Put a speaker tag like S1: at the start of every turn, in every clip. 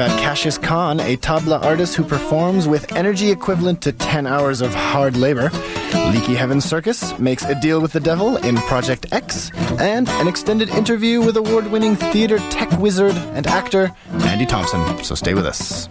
S1: Got Cassius Khan, a tabla artist who performs with energy equivalent to 10 hours of hard labor. Leaky Heaven Circus makes a deal with the devil in Project X, and an extended interview with award winning theater tech wizard and actor Andy Thompson. So stay with us.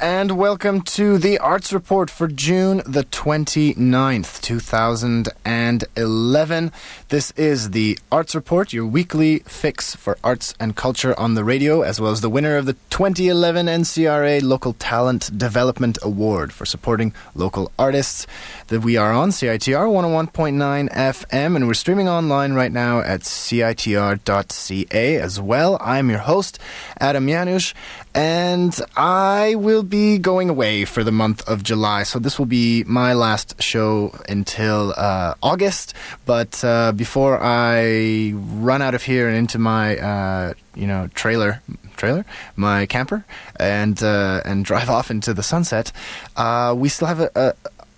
S1: And welcome to the Arts Report for June the 29th, 2011. This is the Arts Report, your weekly fix for arts and culture on the radio, as well as the winner of the 2011 NCRA Local Talent Development Award for supporting local artists. That we are on CITR 101.9 FM, and we're streaming online right now at CITR.ca as well. I'm your host, Adam Janusz, and I will be going away for the month of July. So this will be my last show until uh, August. But uh, before I run out of here and into my, uh, you know, trailer. Trailer, my camper, and uh, and drive off into the sunset. Uh, we still have a, a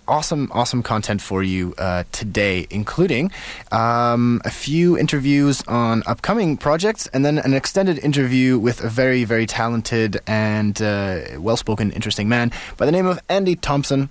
S1: awesome, awesome content for you uh, today, including um, a few interviews on upcoming projects and then an extended interview with a very, very talented and uh, well spoken, interesting man by the name of Andy Thompson.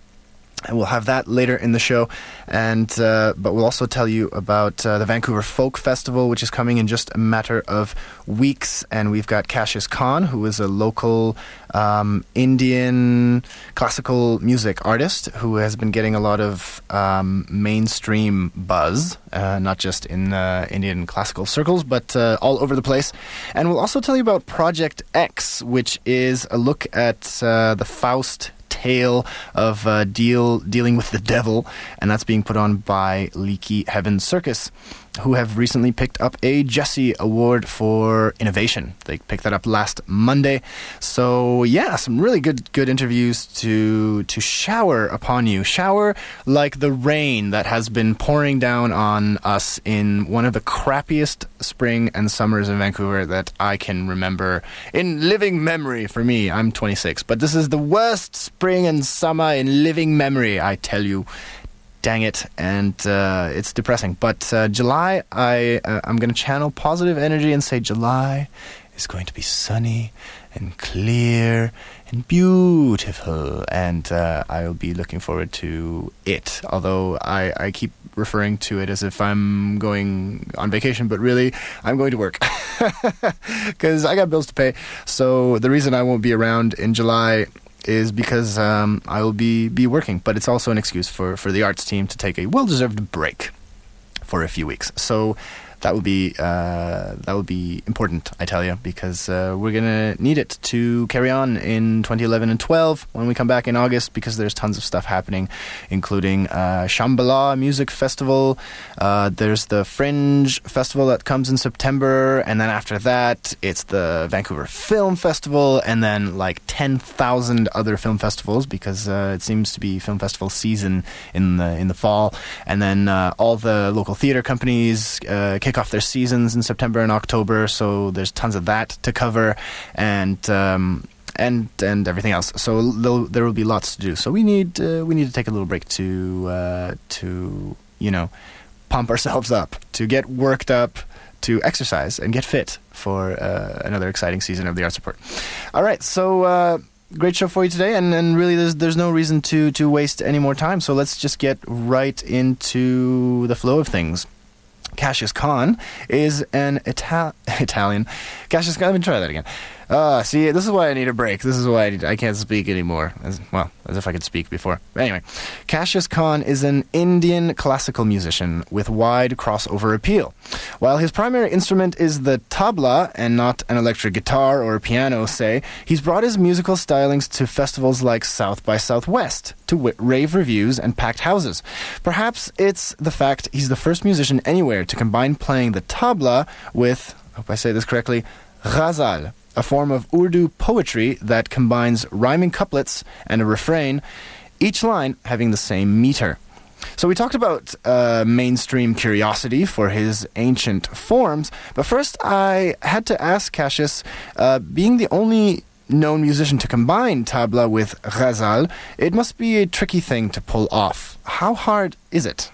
S1: And we'll have that later in the show, and uh, but we'll also tell you about uh, the Vancouver Folk Festival, which is coming in just a matter of weeks. And we've got Cassius Khan, who is a local um, Indian classical music artist who has been getting a lot of um, mainstream buzz, uh, not just in uh, Indian classical circles, but uh, all over the place. And we'll also tell you about Project X, which is a look at uh, the Faust tale of uh, deal dealing with the devil, and that's being put on by Leaky Heaven Circus, who have recently picked up a Jesse Award for innovation. They picked that up last Monday. So yeah, some really good good interviews to to shower upon you, shower like the rain that has been pouring down on us in one of the crappiest spring and summers in Vancouver that I can remember in living memory. For me, I'm 26, but this is the worst spring and summer in living memory. I tell you dang it and uh, it's depressing. But uh, july i uh, i'm to channel positive energy and say july is going to be sunny and clear and beautiful and uh, i'll be looking forward to it. Although I, I keep referring to it as if i'm going on vacation but really i'm going to work. Because i got bills to pay so the reason i won't be around in july is because um, I will be be working, but it's also an excuse for for the arts team to take a well deserved break for a few weeks. So that would be uh, that would be important, I tell you, because uh, we're gonna need it to carry on in 2011 and 12 when we come back in August, because there's tons of stuff happening, including uh, Shambhala Music Festival. Uh, there's the Fringe Festival that comes in September, and then after that, it's the Vancouver Film Festival, and then like 10,000 other film festivals, because uh, it seems to be film festival season in the in the fall, and then uh, all the local theater companies kick off their seasons in September and October, so there's tons of that to cover, and um, and and everything else. So there will be lots to do. So we need uh, we need to take a little break to uh, to you know pump ourselves up, to get worked up, to exercise and get fit for uh, another exciting season of the Arts Report. All right, so. Uh, great show for you today, and, and really, there's there's no reason to to waste any more time. So let's just get right into the flow of things. Cassius Khan is an Ita- Italian. Cassius Khan, let me try that again. Uh, see, this is why I need a break. This is why I, need, I can't speak anymore. As, well, as if I could speak before. But anyway, Cassius Khan is an Indian classical musician with wide crossover appeal. While his primary instrument is the tabla and not an electric guitar or piano, say, he's brought his musical stylings to festivals like South by Southwest, to rave reviews and packed houses. Perhaps it's the fact he's the first musician anywhere to combine playing the tabla with, I hope I say this correctly, ghazal a form of Urdu poetry that combines rhyming couplets and a refrain, each line having the same meter. So we talked about uh, mainstream curiosity for his ancient forms, but first I had to ask Cassius, uh, being the only known musician to combine tabla with ghazal, it must be a tricky thing to pull off. How hard is it?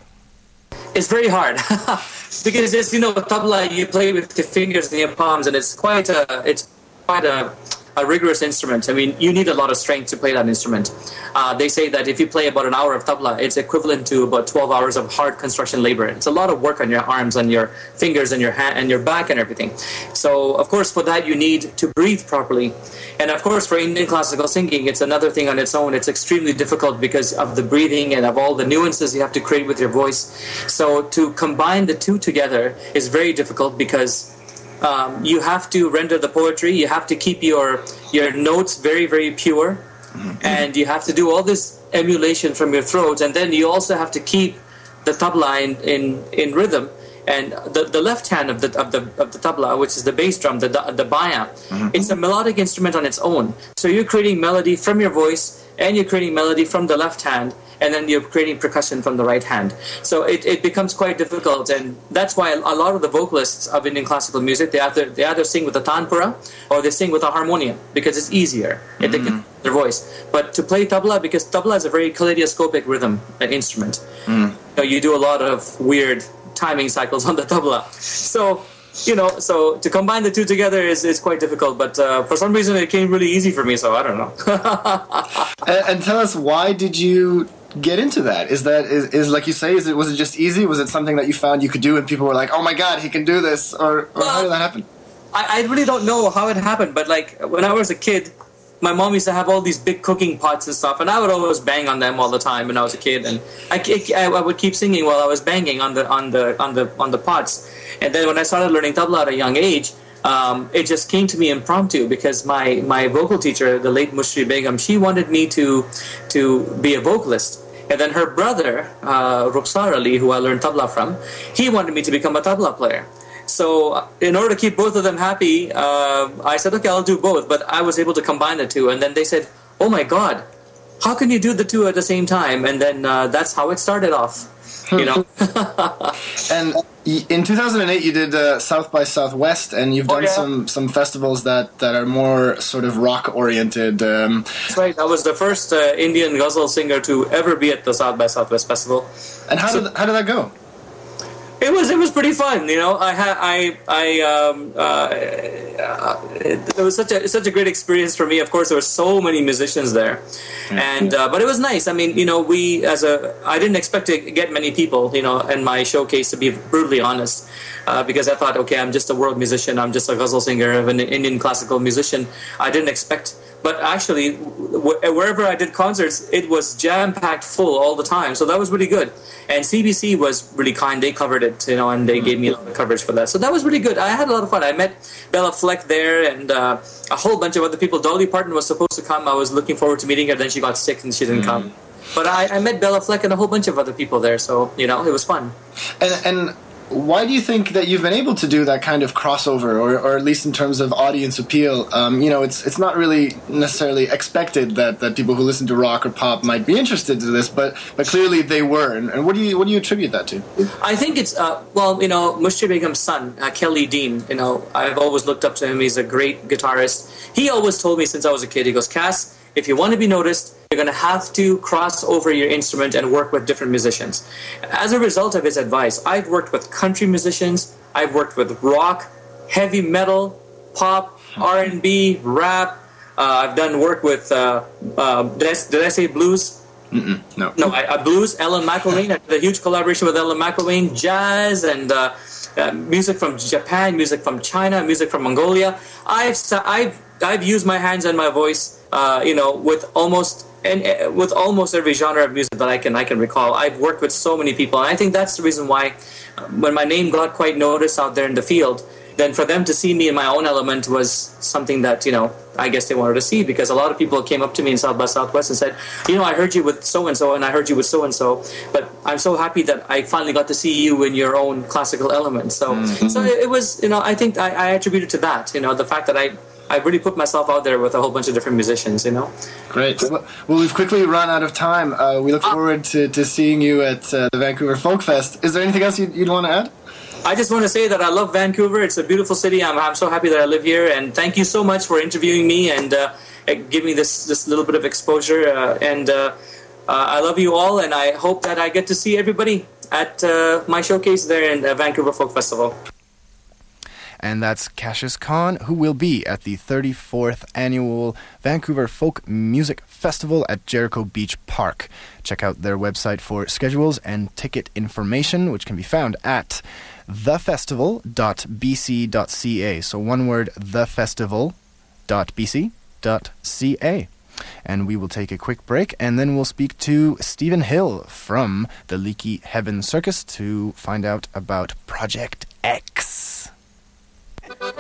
S2: It's very hard. Because, as you know, tabla you play with your fingers and your palms, and it's quite a it's quite a a rigorous instrument. I mean, you need a lot of strength to play that instrument. Uh, they say that if you play about an hour of tabla, it's equivalent to about 12 hours of hard construction labor. It's a lot of work on your arms and your fingers and your hand and your back and everything. So, of course, for that you need to breathe properly. And of course, for Indian classical singing, it's another thing on its own. It's extremely difficult because of the breathing and of all the nuances you have to create with your voice. So, to combine the two together is very difficult because um, you have to render the poetry. You have to keep your your notes very very pure, mm-hmm. and you have to do all this emulation from your throat, and then you also have to keep the tabla in in, in rhythm. And the, the left hand of the of the of the tabla, which is the bass drum, the the baya, mm-hmm. it's a melodic instrument on its own. So you're creating melody from your voice, and you're creating melody from the left hand, and then you're creating percussion from the right hand. So it, it becomes quite difficult, and that's why a lot of the vocalists of Indian classical music they either they either sing with a tanpura or they sing with a harmonium because it's easier mm-hmm. they can mm-hmm. their voice. But to play tabla because tabla is a very kaleidoscopic rhythm instrument. Mm. So you do a lot of weird timing cycles on the tabla. So you know, so to combine the two together is, is quite difficult. But uh, for some reason, it came really easy for me. So I don't know.
S1: and, and, tell us, why did you get into that? Is that is, is like you say? Is it was it just easy? Was it something that you found you could do, and people were like, "Oh my god, he can do this," or, or well, how did that happen?
S2: I, I really don't know how it happened, but like when I was a kid, my mom used to have all these big cooking pots and stuff, and I would always bang on them all the time when I was a kid, and I, I, would keep singing while I was banging on the on the on the on the pots. And then when I started learning tabla at a young age, um, it just came to me impromptu because my, my vocal teacher, the late Mushri Begum, she wanted me to to be a vocalist. And then her brother, uh, Rukhsar Ali, who I learned tabla from, he wanted me to become a tabla player. So, uh, in order to keep both of them happy, uh, I said, okay, I'll do both. But I was able to combine the two. And then they said, oh my God, how can you do the two at the same time? And then uh, that's how it started off you know.
S1: and in 2008, you did uh, South by Southwest, and you've oh, done oh, yeah. some some festivals that that are more sort of rock oriented. Um,
S2: That's right. I was the first uh, Indian ghazal singer to ever be at the South by Southwest festival.
S1: And how so, did how did that go?
S2: It was it was pretty fun, you know. I had I I um, uh, it, it, was such a such a great experience for me. Of course, there were so many musicians there, mm-hmm. and uh, but it was nice. I mean, you know, we as a I didn't expect to get many people, you know, in my showcase. To be brutally honest, uh, because I thought, okay, I'm just a world musician. I'm just a ghazal singer, an Indian classical musician. I didn't expect but actually wherever i did concerts it was jam packed full all the time. So that was really good. And cbc was really kind. They covered it you know and they gave me a lot of coverage for that. So that was really good. I had a lot of fun. I met Béla Fleck there and uh, a whole bunch of other people. Dolly parton was supposed to come. I was looking forward to meeting her. Then she got sick and she didn't mm. come but I, I met Béla Fleck and a whole bunch of other people there. So you know it was fun.
S1: And, and why do you think that you've been able to do that kind of crossover, or, or at least in terms of audience appeal? Um, you know, it's it's not really necessarily expected that, that people who listen to rock or pop might be interested in this, but but clearly they were. And, and what do you what do you attribute that to?
S2: I think it's uh, well, you know, Mushri Begum's son, uh, Kelly Dean. You know, I've always looked up to him. He's a great guitarist. He always told me since I was a kid. He goes, Cass, if you want to be noticed, you're going to have to cross over your instrument and work with different musicians. As a result of his advice, I've worked with country musicians, I've worked with rock, heavy metal, pop, R&B, rap. Uh, I've done work with uh, uh, did, I, did I say blues?
S1: Mm-mm, no,
S2: no, I, I blues. Ellen McIlwaine. I did a huge collaboration with Ellen McIlwaine. Jazz and uh, uh, music from Japan, music from China, music from Mongolia. I've I've I've used my hands and my voice uh, you know, with almost and uh, with almost every genre of music that I can I can recall. I've worked with so many people, and I think that's the reason why, uh, when my name got quite noticed out there in the field, then for them to see me in my own element was something that you know I guess they wanted to see because a lot of people came up to me in South by Southwest and said, you know, I heard you with so and so, and I heard you with so and so, but I'm so happy that I finally got to see you in your own classical element. So, mm-hmm. so it, it was, you know, I think I, I attribute it to that, you know, the fact that I I really put myself out there with a whole bunch of different musicians. You know.
S1: Great. Well, we've quickly run out of time. Uh, we look forward to, to seeing you at uh, the Vancouver Folk Fest. Is there anything else you'd, you'd want to add?
S2: I just want to say that I love Vancouver. It's a beautiful city. I'm, I'm so happy that I live here. And thank you so much for interviewing me and uh, giving me this, this little bit of exposure. Uh, and uh, uh, I love you all. And I hope that I get to see everybody at uh, my showcase there in the Vancouver Folk Festival.
S1: And that's Cassius Khan, who will be at the 34th annual Vancouver Folk Music Festival at Jericho Beach Park. Check out their website for schedules and ticket information, which can be found at thefestival.bc.ca. So one word, thefestival.bc.ca. And we will take a quick break and then we'll speak to Stephen Hill from the Leaky Heaven Circus to find out about Project X. The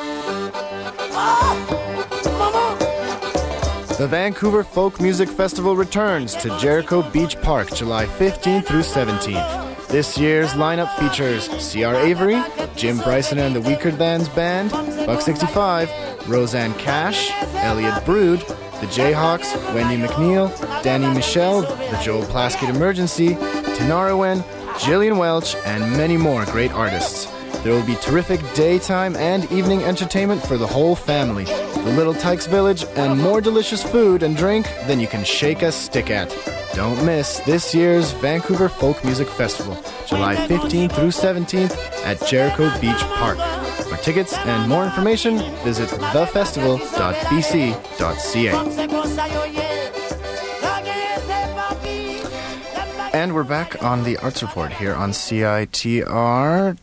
S1: Vancouver Folk Music Festival returns to Jericho Beach Park July 15th through 17th. This year's lineup features C.R. Avery, Jim Bryson and the Weakerthans Band, Buck 65, Rosanne Cash, Elliott Brood, the Jayhawks, Wendy McNeill, Danny Michel, the Joel Plaskett Emergency, Tinariwen, Gillian Welch, and many more great artists. There will be terrific daytime and evening entertainment for the whole family, the Little Tykes Village, and more delicious food and drink than you can shake a stick at. Don't miss this year's Vancouver Folk Music Festival, July 15th through 17th at Jericho Beach Park. For tickets and more information, visit thefestival.bc.ca. And we're back on the Arts Report here on CITR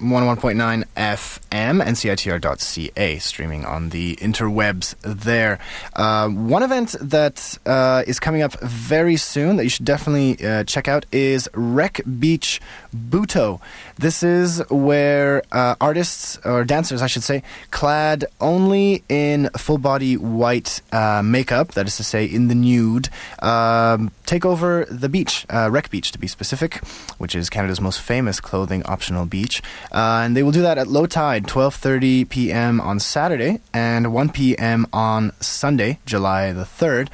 S1: 101.9 FM and CITR.ca, streaming on the interwebs there. Uh, one event that uh, is coming up very soon that you should definitely uh, check out is Wreck Beach Butoh. This is where uh, artists, or dancers, I should say, clad only in full body white uh, makeup, that is to say, in the nude, um, take over the beach, uh, Wreck Beach to be specific, which is Canada's most famous clothing optional beach. Uh, and they will do that at low tide, 12:30 p.m. on Saturday and 1 p.m. on Sunday, July the 3rd.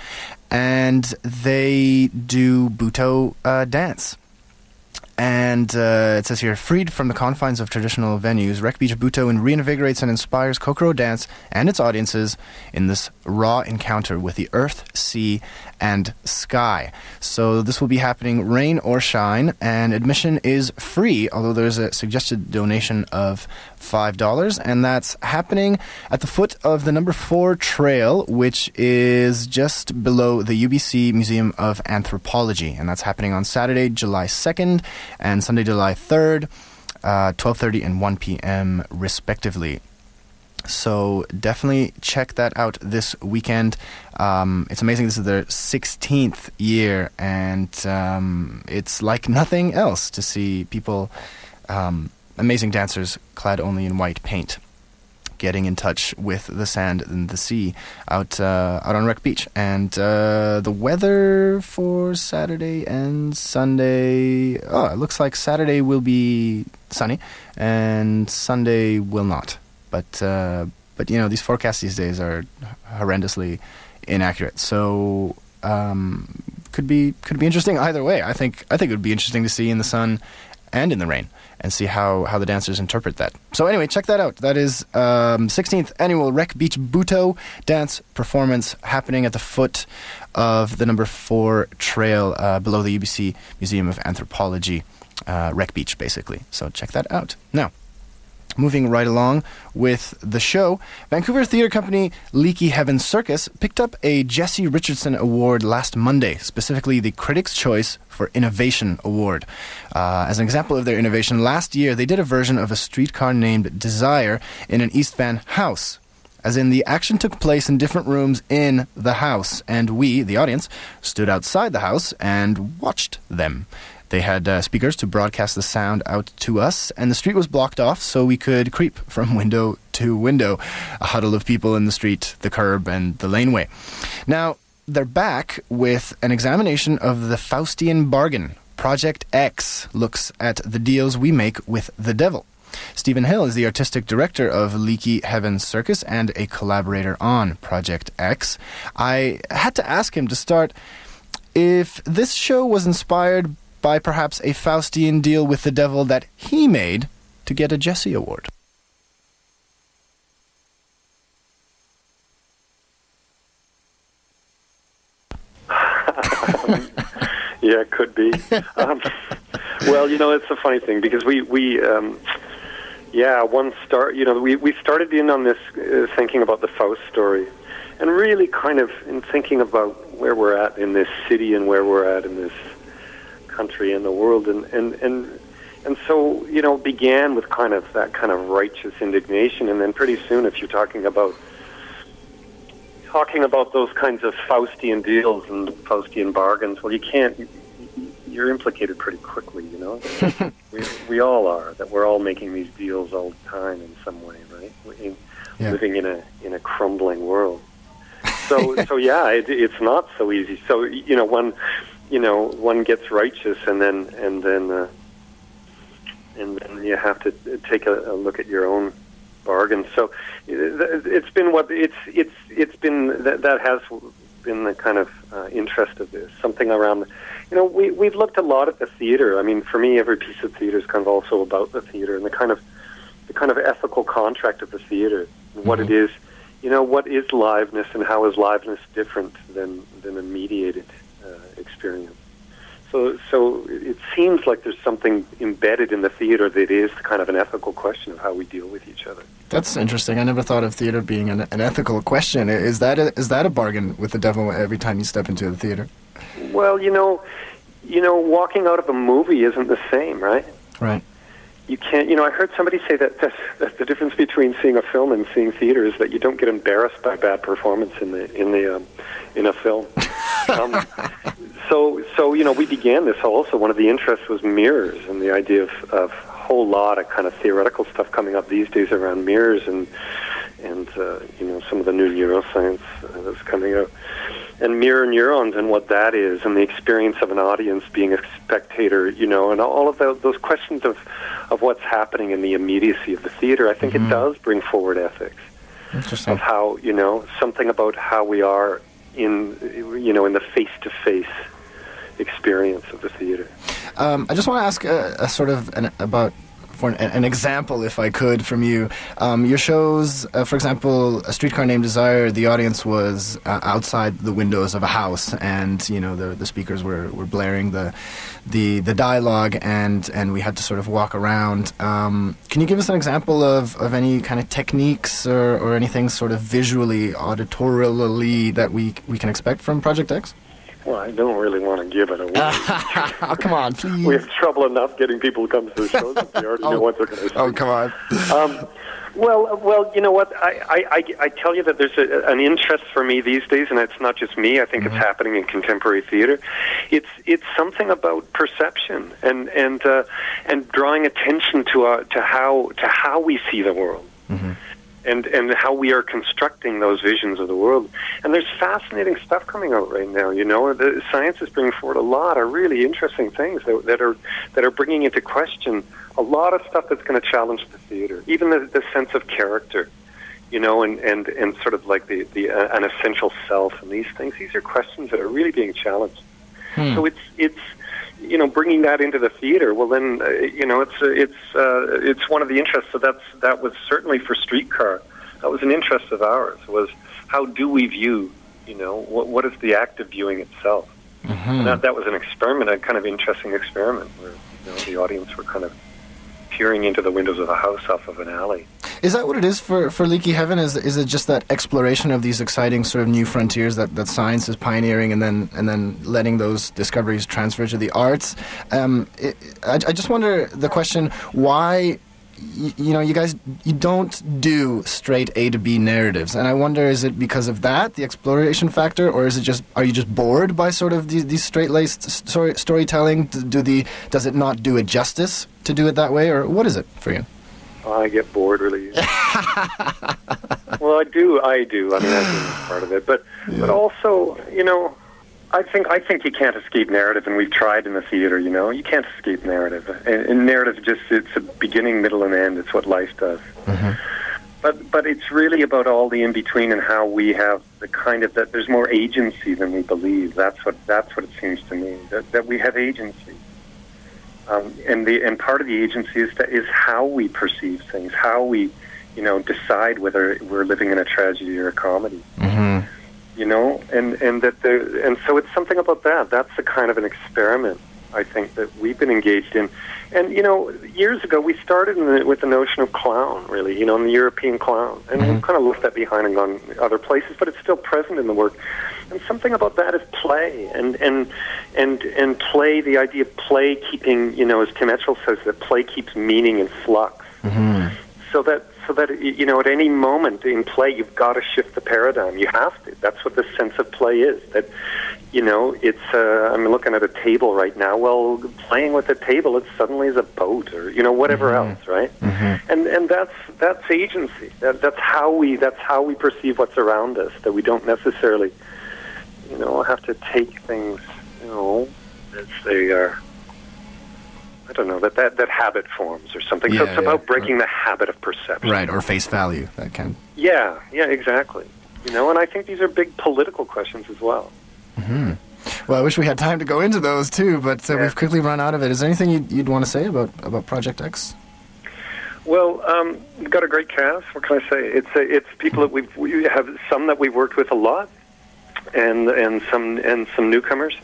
S1: And they do Butoh uh, dance. And uh, it says here, freed from the confines of traditional venues, Wreck Beach Butoh reinvigorates and inspires Kokoro dance and its audiences in this raw encounter with the earth, sea, and sky. So this will be happening rain or shine, and admission is free, although there's a suggested donation of $5. And that's happening at the foot of the number four trail, which is just below the UBC Museum of Anthropology. And that's happening on Saturday, July 2nd, and Sunday, July 3rd, uh, 12.30 and 1 p.m. respectively. So definitely check that out this weekend. Um, it's amazing. This is their 16th year, and um, it's like nothing else to see people, um, amazing dancers clad only in white paint, getting in touch with the sand and the sea out uh, out on Wreck Beach. And uh, the weather for Saturday and Sunday. Oh, it looks like Saturday will be sunny, and Sunday will not but uh, but you know these forecasts these days are horrendously inaccurate. So um, could be could be interesting either way. I think I think it would be interesting to see in the sun and in the rain and see how, how the dancers interpret that. So anyway, check that out. That is um, 16th annual Wreck Beach Butoh dance performance happening at the foot of the number four trail uh, below the UBC Museum of Anthropology, uh, Wreck Beach, basically. So check that out. Now. Moving right along with the show, Vancouver theater company Leaky Heaven Circus picked up a Jesse Richardson Award last Monday, specifically the Critics' Choice for Innovation Award. Uh, as an example of their innovation, last year they did a version of a streetcar named Desire in an East Van house. As in, the action took place in different rooms in the house, and we, the audience, stood outside the house and watched them. They had uh, speakers to broadcast the sound out to us, and the street was blocked off so we could creep from window to window. A huddle of people in the street, the curb, and the laneway. Now, they're back with an examination of the Faustian bargain. Project X looks at the deals we make with the devil. Stephen Hill is the artistic director of Leaky Heaven Circus and a collaborator on Project X. I had to ask him to start if this show was inspired by perhaps a Faustian deal with the devil that he made to get a Jesse Award.
S3: yeah, it could be. Um, well, you know, it's a funny thing because we we um, yeah, one start. You know, we we started in on this uh, thinking about the Faust story, and really kind of in thinking about where we're at in this city and where we're at in this country and the world, and and and and so you know, began with kind of that kind of righteous indignation, and then pretty soon, if you're talking about talking about those kinds of Faustian deals and Faustian bargains, well, you can't. You're implicated pretty quickly, you know. we, we all are. That we're all making these deals all the time in some way, right? In, yeah. Living in a in a crumbling world. So so yeah, it, it's not so easy. So you know, one you know one gets righteous, and then and then uh, and then you have to take a, a look at your own bargain. So it's been what it's it's it's been that that has been the kind of uh, interest of this something around. You know, we we've looked a lot at the theater. I mean, for me, every piece of theater is kind of also about the theater and the kind of the kind of ethical contract of the theater, mm-hmm. what it mm-hmm. You know, what is liveness and how is liveness different than than a mediated uh, experience? So, so it seems like there's something embedded in the theater that is kind of an ethical question of how we deal with each other.
S1: That's interesting. I never thought of theater being an, an ethical question. Is that a, is that a bargain with the devil every time you step into the theater?
S3: Well, you know, you know, walking out of a movie isn't the same, right?
S1: Right.
S3: You can't. You know, I heard somebody say that, that, that the difference between seeing a film and seeing theater is that you don't get embarrassed by bad performance in the in the um, in a film. um, so, so you know, we began this also. One of the interests was mirrors and the idea of, of a whole lot of kind of theoretical stuff coming up these days around mirrors and and uh, you know some of the new neuroscience that's coming out and mirror neurons and what that is and the experience of an audience being a spectator you know and all of the, those questions of of what's happening in the immediacy of the theater i think mm-hmm. it does bring forward ethics of how you know something about how we are in you know in the face to face experience of the theater.
S1: Um, I just want to ask a, a sort of an, about for an, an, example, if I could, from you. Um, your shows, uh, for example, A Streetcar Named Desire, the audience was uh, outside the windows of a house, and you know the the speakers were, were blaring the the the dialogue, and and we had to sort of walk around. Um, can you give us an example of, of any kind of techniques or, or anything sort of visually, auditorially that we we can expect from Project X?
S3: Well, I don't really want to give it away.
S1: oh, come on, please.
S3: We have trouble enough getting people to come to the shows if they already oh, know what they're going to see.
S1: Oh, come on.
S3: Um, well, well, you know what? I, I, I, tell you that there's a, an interest for me these days, and it's not just me. I think mm-hmm. it's happening in contemporary theater. It's it's something about perception and and uh, and drawing attention to uh, to how to how we see the world. Mm-hmm and and how we are constructing those visions of the world. And there's fascinating stuff coming out right now. You know, the science is bringing forward a lot of really interesting things that, that are that are bringing into question a lot of stuff that's going to challenge the theater, even the, the sense of character. You know, and and and sort of like the the uh, an essential self and these things. These are questions that are really being challenged. Hmm. So it's it's you know, bringing that into the theater, well, then, uh, you know, it's uh, it's uh, it's one of the interests. So that's that was certainly for Streetcar. That was an interest of ours. Was how do we view? You know, what what is the act of viewing itself? Mm-hmm. That that was an experiment, a kind of interesting experiment where you know the audience were kind of peering into the windows of a house off of an alley.
S1: Is that what it is for, for Leaky Heaven? Is is it just that exploration of these exciting sort of new frontiers that, that science is pioneering, and then and then letting those discoveries transfer to the arts? Um, it, I, I just wonder the question: Why you, you, know, you guys, you don't do straight A to B narratives, and I wonder, is it because of that, the exploration factor, or is it just, are you just bored by sort of these, these straight laced story, storytelling? Do the, does it not do it justice to do it that way, or what is it for you?
S3: I get bored really well, I do, I do. I mean, do part of it, but yeah. but also, you know, I think I think you can't escape narrative, and we've tried in the theater. You know, you can't escape narrative, and, and narrative just it's a beginning, middle, and end. It's what life does.
S1: Mm-hmm.
S3: But but it's really about all the in between and how we have the kind of that there's more agency than we believe. That's what that's what it seems to me that that we have agency. Um, and the and part of the agency is that is how we perceive things, how we, you know, decide whether we're living in a tragedy or a comedy
S1: Mm-hmm.
S3: you know, and and that there, and so it's something about that. That's the kind of an experiment I think that we've been engaged in. And you know, years ago we started in the, with the notion of clown, really, you know, and the European clown, and we've kind of left that behind and gone other places, but it's still present in the work. And something about that is play, and and and and play. The idea of play keeping, you know, as Tim Etchell says, that play keeps meaning in flux
S1: Mm-hmm.
S3: so that so that you know at any moment in play you've got to shift the paradigm you have to that's what the sense of play is that you know it's uh, i'm looking at a table right now well playing with a table it suddenly is a boat or you know whatever else right
S1: Mm-hmm.
S3: and and that's that's agency that, that's how we that's how we perceive what's around us that we don't necessarily you know I have to take things you know as they are I don't know that, that that habit forms or something. so
S1: Yeah,
S3: it's about
S1: yeah.
S3: breaking the habit of perception.
S1: Right, or face value. That kind.
S3: Yeah, yeah, exactly. You know, and I think these are big political questions as well.
S1: Well, I wish we had time to go into those too, but uh,
S3: Yeah.
S1: we've quickly run out of it. Is there anything you'd, you'd want to say about about Project X?
S3: Well, um, we've got a great cast. What can I say? It's uh, it's people that we've we have some that we've worked with a lot, and and some and some newcomers,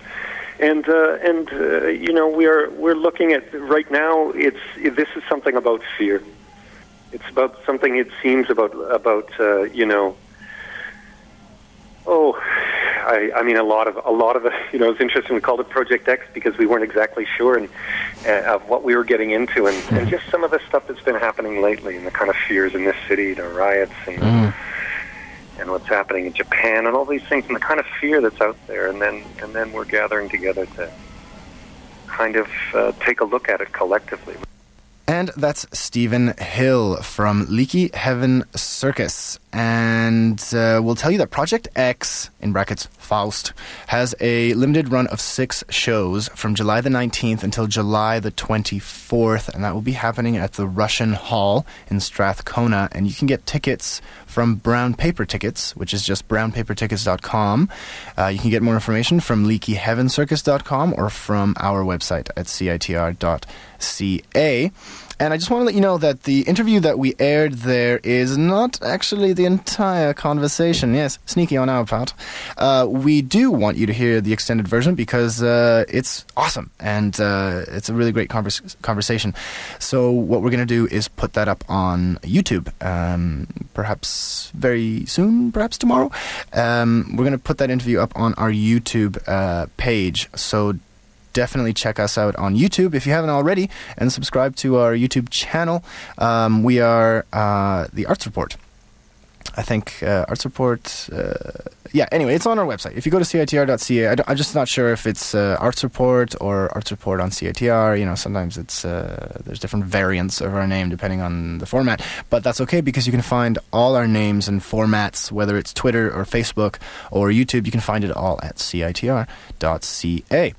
S3: and uh, and uh, you know we are we're looking at right now. It's this is something about fear. It's about something. It seems about about uh, you know. Oh, I, I mean, a lot of a lot of the, you know, it's interesting. We called it Project X because we weren't exactly sure and, uh, of what we were getting into, and, and just some of the stuff that's been happening lately, and the kind of fears in this city, the riots, and and what's happening in Japan, and all these things, and the kind of fear that's out there, and then and then we're gathering together to kind of uh, take a look at it collectively.
S1: And that's Stephen Hill from Leaky Heaven Circus. And uh, we'll tell you that Project X, in brackets Faust, has a limited run of six shows from July the 19th until July the 24th. And that will be happening at the Russian Hall in Strathcona. And you can get tickets from Brown Paper Tickets, which is just brownpapertickets.com. Uh, you can get more information from leakyheavencircus.com or from our website at citr.ca. And I just want to let you know that the interview that we aired there is not actually the entire conversation. Yes, sneaky on our part. Uh, we do want you to hear the extended version because uh, it's awesome and uh, it's a really great convers- conversation. So, what we're going to do is put that up on YouTube, um, perhaps very soon, perhaps tomorrow. Um, we're going to put that interview up on our YouTube uh, page. So, definitely check us out on YouTube if you haven't already and subscribe to our YouTube channel. Um, we are uh, the Arts Report. I think uh, Arts Report. Uh, yeah, anyway, it's on our website. If you go to CITR.ca, I am just not sure if it's uh, Arts Report or Arts Report on CITR. You know, sometimes it's uh, there's different variants of our name depending on the format, but that's okay because you can find all our names and formats, whether it's Twitter or Facebook or YouTube. You can find it all at CITR.ca.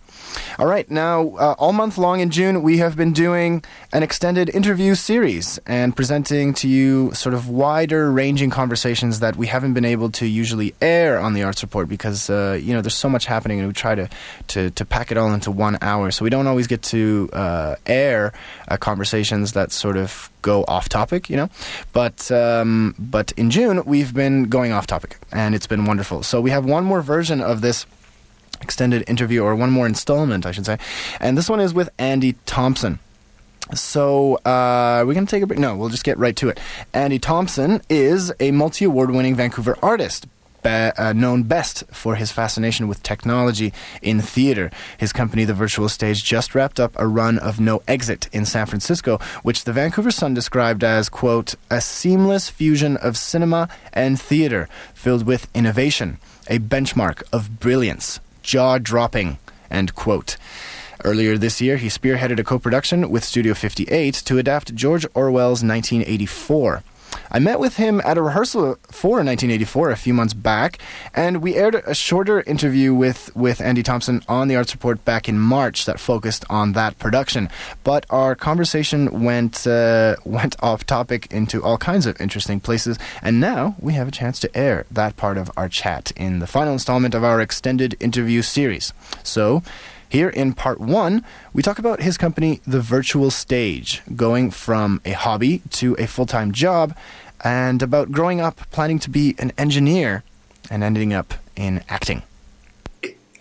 S1: All right, now, uh, all month long in June, we have been doing an extended interview series and presenting to you sort of wider ranging conversations that we haven't been able to usually air on the Arts Report because, uh, you know, there's so much happening and we try to, to, to pack it all into one hour. So we don't always get to uh, air uh, conversations that sort of go off topic, you know. But um, but in June, we've been going off topic and it's been wonderful. So we have one more version of this extended interview, or one more installment, I should say. And this one is with Andy Thompson. So, uh, we're going to take a break. No, we'll just get right to it. Andy Thompson is a multi award winning Vancouver artist. Uh, known best for his fascination with technology in theater. His company, The Virtual Stage, just wrapped up a run of No Exit in San Francisco, which the Vancouver Sun described as, quote, a seamless fusion of cinema and theater filled with innovation, a benchmark of brilliance, jaw dropping, end quote. Earlier this year, he spearheaded a co production with Studio 58 to adapt George Orwell's 1984. I met with him at a rehearsal for 1984 a few months back, and we aired a shorter interview with, with Andy Thompson on the Arts Report back in March that focused on that production. But our conversation went uh, went off topic into all kinds of interesting places, and now we have a chance to air that part of our chat in the final installment of our extended interview series. So. Here in part one, we talk about his company, The Virtual Stage, going from a hobby to a full time job, and about growing up planning to be an engineer and ending up in acting.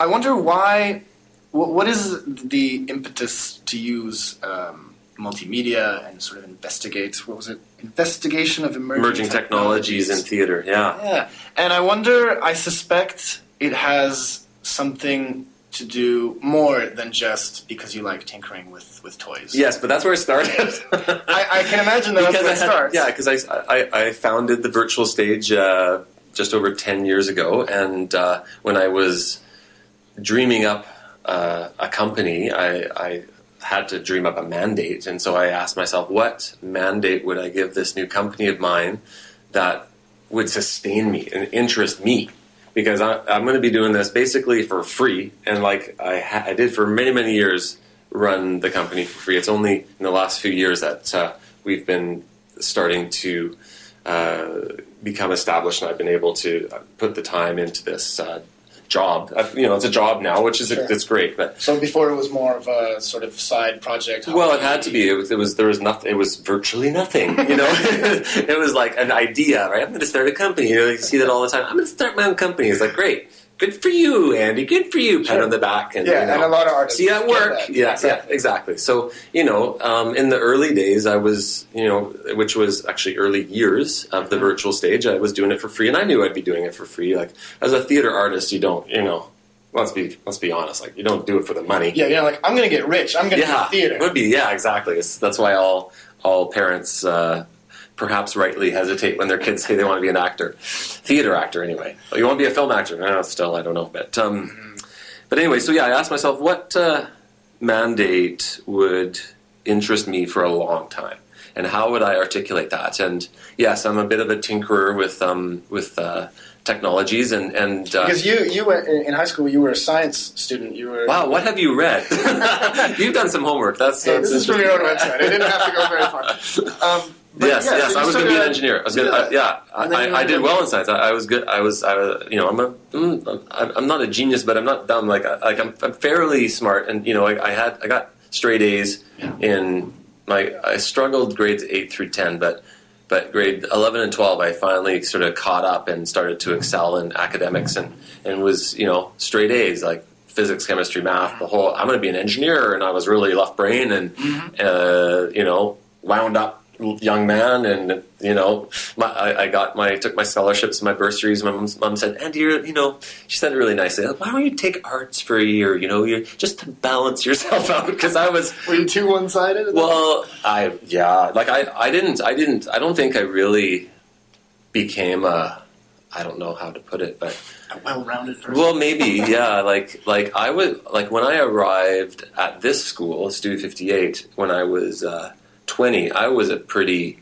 S1: I wonder why. What is the impetus to use um, multimedia and sort of investigate? What was it? Investigation of emerging,
S4: emerging technologies. technologies in theater. Yeah.
S1: Yeah, and I wonder. I suspect it has something to do more than just because you like tinkering with, with toys.
S4: Yes, but that's where it started.
S1: I, I, can imagine that that's where it starts.
S4: Yeah, because I, I, I, founded the virtual stage uh, just over 10 years ago, and uh, when I was dreaming up uh, a company, I, I had to dream up a mandate, and so I asked myself, what mandate would I give this new company of mine that would sustain me and interest me? Because I, am going to be doing this basically for free, and like I, ha- I, did for many many years, run the company for free. It's only in the last few years that uh, we've been starting to uh, become established, and I've been able to put the time into this job. you know, it's a job now, which is sure. it's great. But
S1: so before it was more of a sort of side project.
S4: Well, it had to be. It was. It was. There was nothing. It was virtually nothing. You know, it was like an idea. Right. I'm going to start a company. You know, you see that all the time. I'm going to start my own company. It's like great good for you, Andy. Good for you. Pat sure. on the back.
S1: And, yeah, you know, and a lot of artists
S4: see that work. Yeah, exactly. yeah, exactly. So you know, um, in the early days, I was you know, which was actually early years of the virtual stage. I was doing it for free, and I knew I'd be doing it for free. Like as a theater artist, you don't, you know. Let's be let's be honest. Like you don't do it for the money.
S1: Yeah, yeah. Like I'm going to get rich. I'm going to yeah, do theater.
S4: Would be yeah, exactly. It's, that's why all all parents uh, perhaps rightly hesitate when their kids say they want to be an actor, theater actor anyway. you want to be a film actor? No, still I don't know. But um, but anyway, so yeah, I asked myself what uh, mandate would interest me for a long time, and how would I articulate that? And yes, I'm a bit of a tinkerer with um, with. Uh, technologies and and
S1: uh, because you you in high school you were a science student you were
S4: wow what have you read you've done some homework that's,
S1: hey, this is from your own website I didn't have to go very far um,
S4: but yes, yeah, yes, so I was going to be an engineer. I was going to, yeah, I, I, I, did well in science. I, I, was good. I was, I was, you know, I'm a, mm, I'm not a genius, but I'm not dumb. Like, like I'm, I'm fairly smart, and you know, I, I had, I got straight A's yeah. in my. I struggled grades eight through ten, but but grade 11 and 12 i finally sort of caught up and started to excel in academics and, and was you know straight a's like physics chemistry math the whole i'm going to be an engineer and i was really left brain and mm-hmm. uh, you know wound up young man, and you know, my, I, I, got my took my scholarships, and my bursaries. My mom's, mom said, "Andy, you're, you know," she said it really nicely. Why don't you take arts for a year? You know, you just to balance yourself out. Because I was
S1: were you too one sided?
S4: Well, I yeah, like I I didn't I didn't I don't think I really became a I don't know how to put it, but
S1: a well-rounded person.
S4: Well, maybe, yeah. Like, like I would, like when I arrived at this school, Studio Fifty Eight, when I was uh, 20, I was a pretty,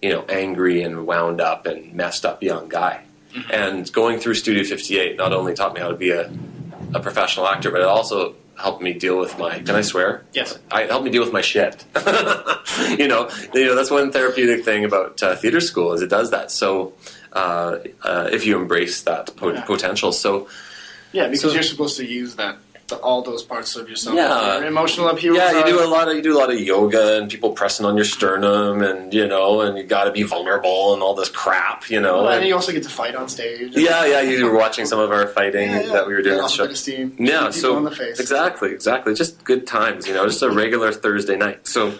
S4: you know, angry and wound up and messed up young guy. Mm-hmm. And going through Studio 58 not only taught me how to be a, a professional actor, but it also helped me deal with my. Can I swear?
S1: Yes.
S4: I helped me deal with my shit. you know, you know that's one therapeutic thing about uh, theater school is it does that. So uh, uh, if you embrace that po- yeah. potential, so
S1: yeah, because so, you're supposed to use that the, all those parts of yourself. Yeah, your emotional upheaval.
S4: Yeah, you do a lot of you do a lot of yoga and people pressing on your sternum and you know and you got to be vulnerable and all this crap, you know.
S1: Well, and,
S4: and,
S1: you also get to fight on stage.
S4: Yeah, yeah. You were watching some of our fighting yeah, yeah. that we were doing.
S1: Yeah, steam.
S4: Yeah, so exactly, exactly. Just good times, you know. Just a regular Thursday night. So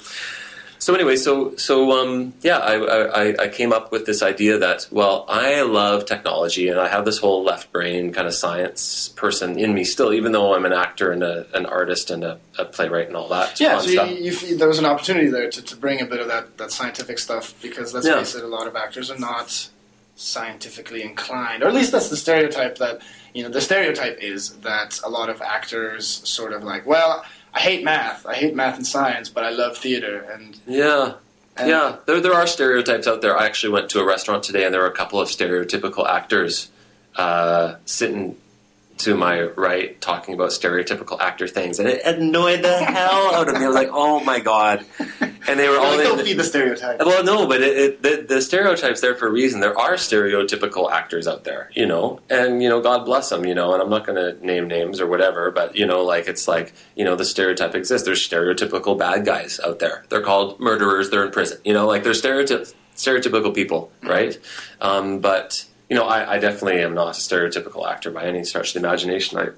S4: so anyway, so so um, yeah, I, I, I came up with this idea that well, I love technology and I have this whole left brain kind of science person in me still, even though I'm an actor and a, an artist and a, a playwright and all that.
S1: Yeah, so you, you, there was an opportunity there to, to bring a bit of that, that scientific stuff because let's yeah. face it, a lot of actors are not scientifically inclined, or at least that's the stereotype that you know. The stereotype is that a lot of actors sort of like, well I hate math. I hate math and science, but I love theater. And
S4: yeah,
S1: And
S4: yeah, there there are stereotypes out there. I actually went to a restaurant today, and there were a couple of stereotypical actors uh, sitting to my right talking about stereotypical actor things, and it annoyed the hell out of me. I was like, "Oh my god!" And they were all
S1: Like,
S4: in
S1: don't feed the stereotype.
S4: well, no, but it, it, the, the stereotype's there for a reason. There are stereotypical actors out there, you know, and you know, God bless them, you know. And I'm not going to name names or whatever, but you know, like it's like you know, the stereotype exists. There's stereotypical bad guys out there. They're called murderers. They're in prison. You know, like they're stereotyp- stereotypical people, right? Um, but you know, I, I definitely am not a stereotypical actor by any stretch of the imagination. I,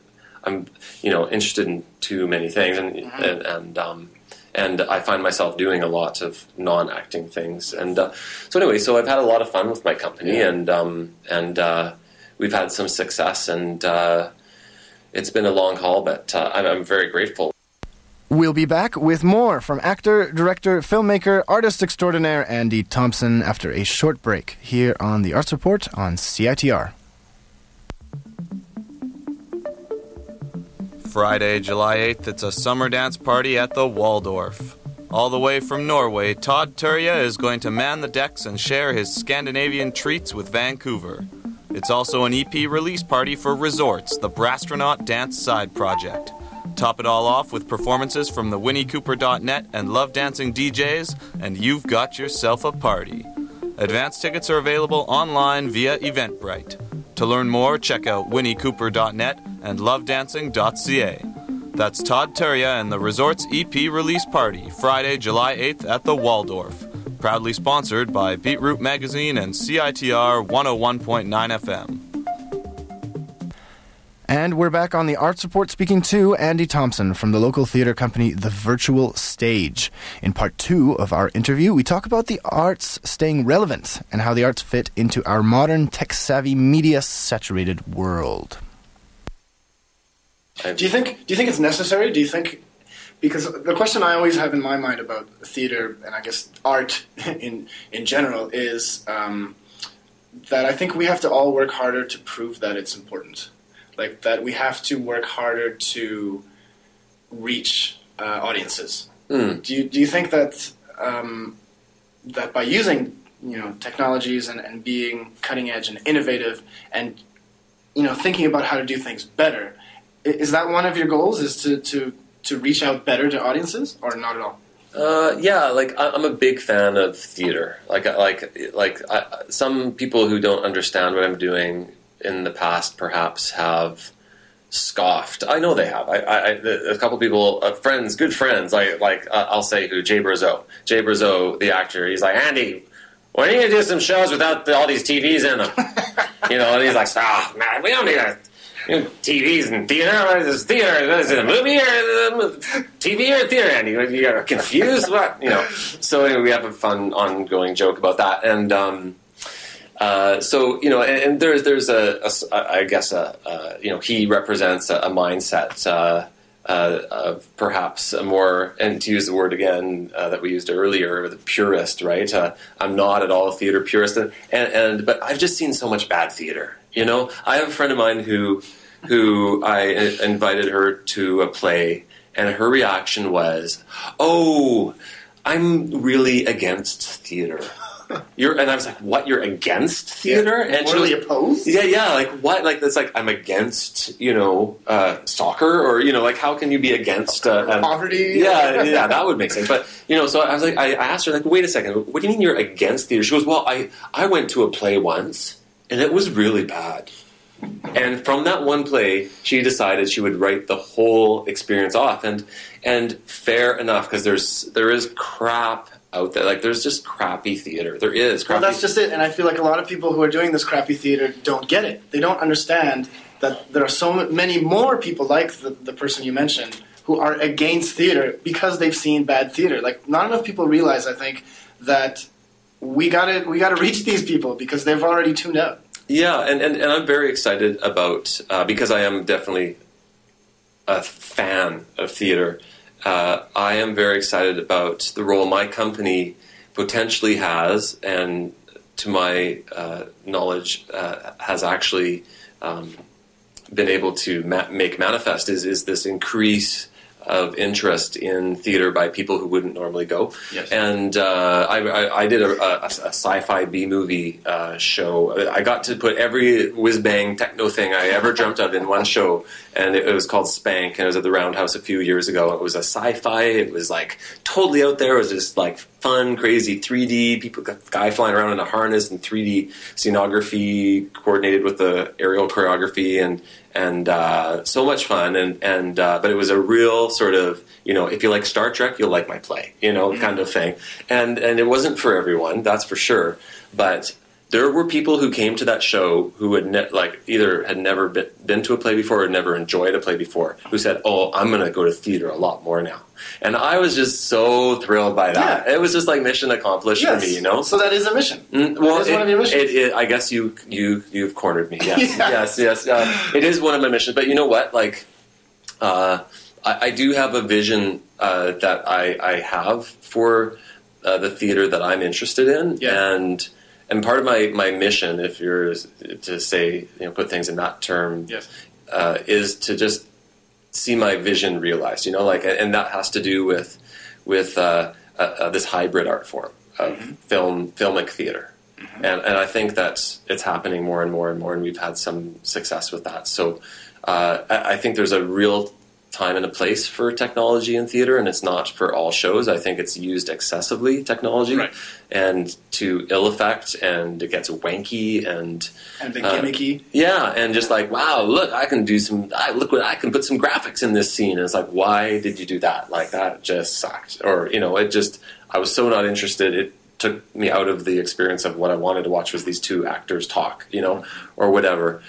S4: I'm, you know, interested in too many things, and and, and um, and I find myself doing a lot of non-acting things. And uh, so anyway, so I've had a lot of fun with my company, and um, and uh, we've had some success, and uh, it's been a long haul, but uh, I'm, I'm very grateful.
S1: We'll be back with more from actor, director, filmmaker, artist extraordinaire Andy Thompson after a short break here on the Arts Report on CITR.
S5: Friday, July 8th, it's a summer dance party at the Waldorf. All the way from Norway, Todd Terje is going to man the decks and share his Scandinavian treats with Vancouver. It's also an EP release party for Resorts, the Brasstronaut Dance Side Project. Top it all off with performances from the WinnieCooper.net and Love Dancing DJs, and you've got yourself a party. Advance tickets are available online via Eventbrite. To learn more, check out WinnieCooper.net and LoveDancing.ca. That's Todd Terje and the Resorts EP release party, Friday, July 8th at the Waldorf. Proudly sponsored by BeatRoute Magazine and CITR 101.9 FM.
S1: And we're back on the Arts Report speaking to Andy Thompson from the local theatre company The Virtual Stage. In part two of our interview, we talk about the arts staying relevant and how the arts fit into our modern, tech savvy, media saturated world.
S6: Do you think? Do you think it's necessary? Do you think? Because the question I always have in my mind about theater and I guess art in in general is um, that I think we have to all work harder to prove that it's important. Like that we have to work harder to reach uh, audiences.
S4: Mm.
S6: Do you do you think that um, that by using you know technologies and, and being cutting edge and innovative and you know thinking about how to do things better is that one of your goals is to to to reach out better to audiences or not at all
S4: Uh, yeah, like I- I'm a big fan of theater. Like, like, like I, some people who don't understand what I'm doing in the past perhaps have scoffed. I know they have. I, I, I a couple people, uh, friends, good friends. Like, like uh, I'll say who Jay Brazeau. Jay Brazeau, the actor. He's like Andy. When are you gonna do some shows without the, all these TVs in them? you know, and he's like, "Ah, man, we don't need a." You know, TVs and theater. What is this theater? What is it a movie or a mo- TV or theater? And you, you are confused. What you know? So anyway, we have a fun ongoing joke about that, and um, uh, so you know, and, and there's there's a, a I guess a, uh you know he represents a, a mindset uh, uh, of perhaps a more and to use the word again uh, that we used earlier, the purist, right? Uh, I'm not at all a theater purist, and, and and but I've just seen so much bad theater. You know, I have a friend of mine who who i- invited her to a play, and her reaction was, "Oh, I'm really against theater." You're, and I was like, "What? You're against theater?" and she
S6: morally
S4: was-
S6: opposed
S4: yeah, yeah. Like what? Like it's like I'm against you know uh, soccer, or you know, like how can you be against uh, um,
S6: poverty
S4: yeah, yeah, that would make sense. But you know, so I was like, I I asked her like, wait a second, what do you mean you're against theater? She goes, well, I I went to a play once, and it was really bad. And from that one play, she decided she would write the whole experience off, and and fair enough because there's there is crap out there. Like there's just crappy theater. There is.
S6: well
S4: Crappy
S6: that's just it and i feel like a lot of people who are doing this crappy theater don't get it they don't understand that there are so many more people like the, the person you mentioned who are against theater because they've seen bad theater like not enough people realize i think that we gotta we gotta reach these people because they've already tuned out
S4: Yeah, and, and, and I'm very excited about uh, because I am definitely a fan of theater. Uh, I am very excited about the role my company potentially has, and to my uh, knowledge, uh, has actually um, been able to ma- make manifest is is this increase of interest in theater by people who wouldn't normally go.
S6: Yes.
S4: And uh, I, I, I did a, a, a sci-fi B movie uh, show. I got to put every whiz bang techno thing I ever dreamt of in one show, and it, it was called Spank, and it was at the Roundhouse a few years ago. It was a sci-fi. It was like totally out there. It was just like fun, crazy 3D. People got guy flying around in a harness and 3D scenography coordinated with the aerial choreography and and uh, so much fun. And and uh, but it was a real sort of you know if you like Star Trek, you'll like my play, you know, kind of thing. And and it wasn't for everyone, that's for sure. But there were people who came to that show who had ne- like either had never been, been to a play before or never enjoyed a play before who said oh i'm going to go to theater a lot more now and i was just so thrilled by that
S6: Yeah.
S4: it was just like mission accomplished
S6: Yes.
S4: for me you know
S6: So that is a mission.
S4: Mm, well,
S6: That is one of your missions.
S4: It, it, I guess you you you've cornered me. Yes,
S6: Yeah.
S4: yes, yes. Uh, it is one of my missions. But you know what? Like, uh, I, I do have a vision uh, that I, I have for uh, the theater that I'm interested in,
S6: Yeah.
S4: and and part of my, my mission, if you're to say you know put things in that term,
S6: Yes.
S4: uh, is to just see my vision realized. You know, like, and that has to do with with uh, uh, uh, this hybrid art form of film filmic theater, and and I think that it's happening more and more and more, and we've had some success with that. So uh, I, I think there's a real time and a place for technology in theater, and it's not for all shows. I think it's used excessively, technology,
S6: Right.
S4: and to ill effect, and it gets wanky and
S6: And the
S4: uh,
S6: gimmicky.
S4: yeah, and just like, wow, look, I can do some. I, look what I can put some graphics in this scene. And it's like, why did you do that? Like that just sucked, or you know, it just. I was so not interested. It took me out of the experience of what I wanted to watch was these two actors talk, you know, or whatever.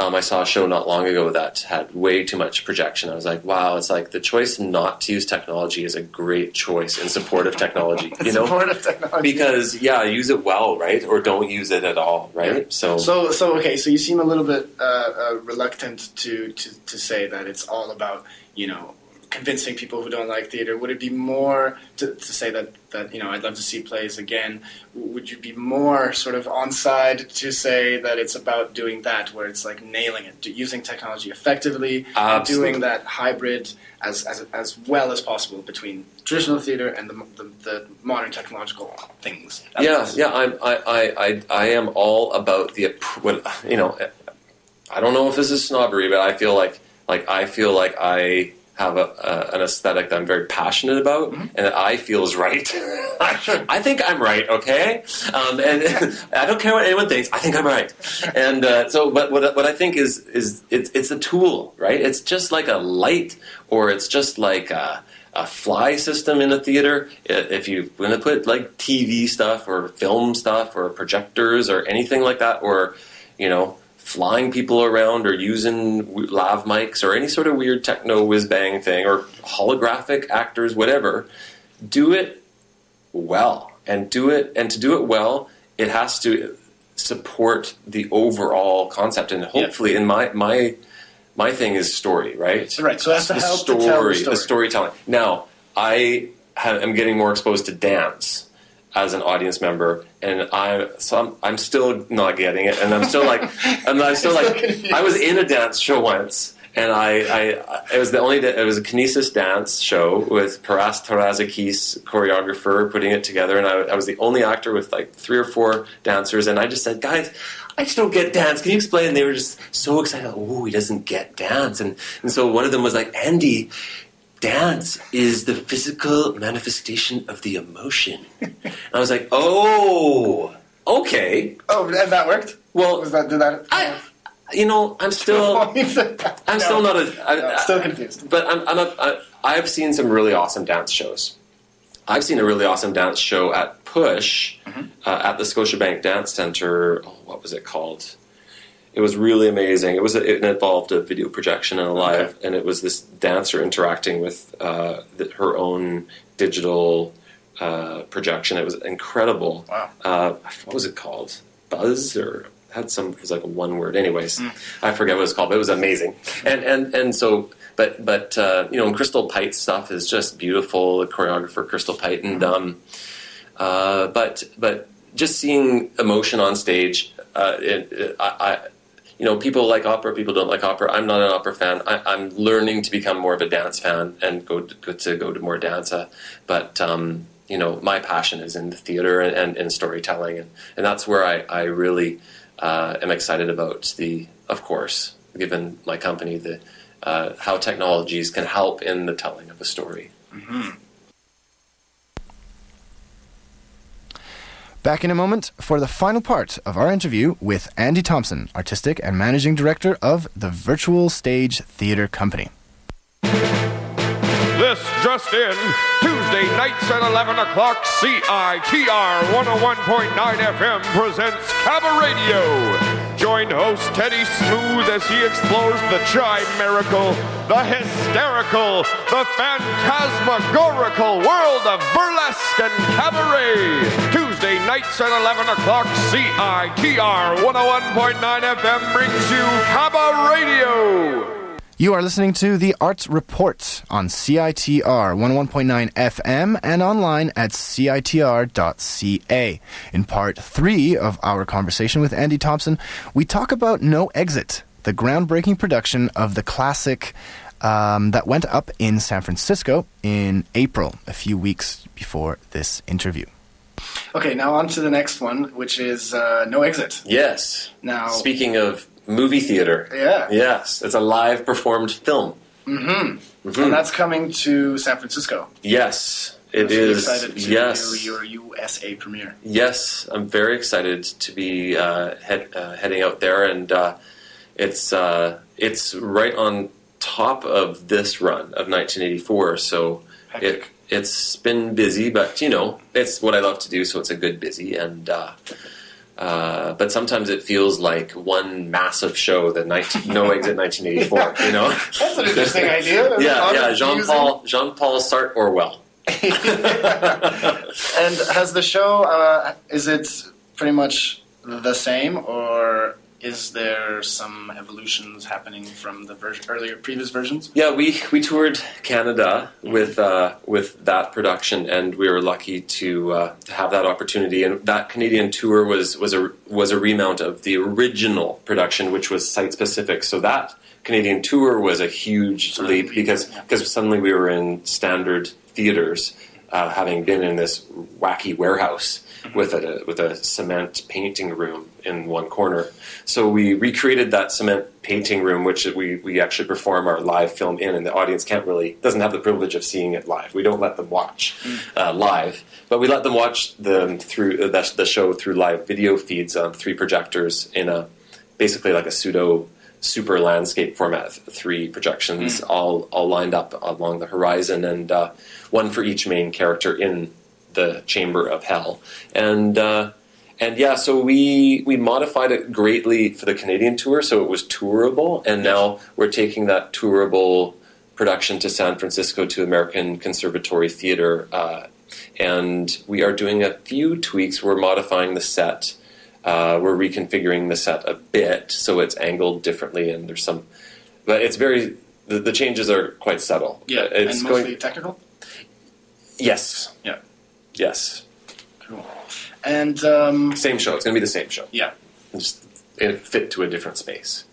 S4: Um, I saw a show not long ago that had way too much projection. I was like, wow, it's like the choice not to use technology is a great choice in support of technology, you know,
S6: Supportive technology.
S4: because yeah, use it well, right, or don't use it at all, right? So,
S6: So, so okay. So you seem a little bit uh, uh, reluctant to, to to say that it's all about you know convincing people who don't like theater. Would it be more to, to say that that you know I'd love to see plays again? Would you be more sort of on side to say that it's about doing that, where it's like nailing it, to using technology effectively,
S4: Absolutely.
S6: doing that hybrid as, as as well as possible between traditional theater and the the, the modern technological things?
S4: yeah, yeah, I'm, I, I, I, I am all about the, what, you know, I don't know if this is snobbery, but I feel like, like, I feel like I have a, a, an aesthetic that I'm very passionate about and that I feel is right. I think I'm right, okay? Um, and I don't care what anyone thinks. I think I'm right. And uh, so, but what, what I think is, is it's, it's a tool, right? It's just like a light or it's just like a, a fly system in a theater. If you want to put like TV stuff or film stuff or projectors or anything like that, or you know, flying people around or using lav mics or any sort of weird techno whiz bang thing or holographic actors, whatever, do it well and do it and to do it well, it has to support the overall concept and hopefully in my my my thing is story, right?
S6: Right, so that's
S4: the
S6: help to
S4: story,
S6: tell the story.
S4: storytelling. Now, I am getting more exposed to dance as an audience member, and I so I'm, I'm still not getting it, and I'm still like, I'm, I'm still like,
S6: confused.
S4: I was in a dance show once. And I, I, it was the only, it was a Kinesis dance show with Paras Terezakis, choreographer, putting it together. And I, I was the only actor with like three or four dancers. And I just said, guys, I just don't get dance. Can you explain? And they were just so excited. Oh, he doesn't get dance. And, and so one of them was like, Andy, dance is the physical manifestation of the emotion. and I was like, oh, okay.
S6: Oh, and that worked.
S4: Well,
S6: Was that did that?
S4: I, you know, I'm still, I'm
S6: I'm
S4: still not a, I,
S6: No,
S4: I-
S6: still confused.
S4: but I'm, I'm a, I, I've seen some really awesome dance shows. I've seen a really awesome dance show at Push
S6: Mm-hmm.
S4: uh, at the Scotiabank Dance Center. Oh, what was it called? It was really amazing. It was a, it involved a video projection and a live, and it was this dancer interacting with uh, the, her own digital uh, projection. It was incredible.
S6: Wow.
S4: Uh, what was it called? Buzz or had some it was like a one word. Anyways, I forget what it was called, but it was amazing. And and and so, but but uh, you know, and Crystal Pite stuff is just beautiful. The choreographer Crystal Pite, and um, uh, but but just seeing emotion on stage, uh, it, it, I, I you know, people like opera, people don't like opera. I'm not an opera fan. I, I'm learning to become more of a dance fan and go to go to, go to more dance. But um, you know, my passion is in the theater and, and, and storytelling, and, and that's where I, I really uh, am excited about the, of course, given my company, the uh, how technologies can help in the telling of a story.
S1: Back in a moment for the final part of our interview with Andy Thompson, artistic and managing director of the Virtual Stage Theatre Company.
S7: This just in, Tuesday nights at 11 o'clock, CITR 101.9 FM presents Cabaret Radio. Join host Teddy Smooth as he explores the chimerical, the hysterical, the phantasmagorical world of burlesque and cabaret. Tuesday nights at 11 o'clock, CITR 101.9 FM brings you Cabaret Radio.
S1: You are listening to the Arts Report on CITR 101.9 FM and online at CITR.ca. In part three of our conversation with Andy Thompson, we talk about No Exit, the groundbreaking production of the classic um, that went up in San Francisco in April, a few weeks before this interview.
S6: Okay, now on to the next one, which is uh, No Exit.
S4: Yes.
S6: Now,
S4: Speaking of movie theater,
S6: yeah,
S4: yes, it's a live performed film. Mm-hmm.
S6: And that's coming to San Francisco.
S4: Yes, it is.
S6: excited to
S4: yes,
S6: your USA premiere.
S4: yes, I'm very excited to be uh, head, uh, heading out there, and uh, it's uh, it's right on top of this run of 1984. So it it's been busy, but you know it's what I love to do, so it's a good busy. And uh, but sometimes it feels like one massive show, the 19, No Exit 1984. You know,
S6: That's an interesting idea. That's
S4: yeah, yeah. Jean Paul Jean Paul Sartre Orwell.
S6: And has the show, uh, is it pretty much the same, or is there some evolutions happening from the version, earlier previous versions?
S4: Yeah, we, we toured Canada with uh, with that production, and we were lucky to uh, to have that opportunity. And that Canadian tour was was a was a remount of the original production, which was site specific. So that Canadian tour was a huge leap because because suddenly we were in standard theaters, uh, having been in this wacky warehouse with a with a cement painting room in one corner. So we recreated that cement painting room, which we, we actually perform our live film in, and the audience can't really doesn't have the privilege of seeing it live. We don't let them watch uh, live, but we let them watch the through uh, the, the show through live video feeds on three projectors in a basically like a pseudo super landscape format, three projections all all lined up along the horizon, and uh, one for each main character in the chamber of hell, and. Uh, and yeah, so we we modified it greatly for the Canadian tour, so it was tourable, and now we're taking that tourable production to San Francisco to American Conservatory Theater, uh, and we are doing a few tweaks. We're modifying the set, uh, we're reconfiguring the set a bit so it's angled differently, and there's some, but it's very the, the changes are quite subtle. Yeah, it's
S6: and mostly
S4: going
S6: technical?
S4: yes,
S6: Yeah.
S4: Yes,
S6: Cool. And, um,
S4: same show. It's going to be the same show.
S6: yeah.
S4: just it fit to a different space.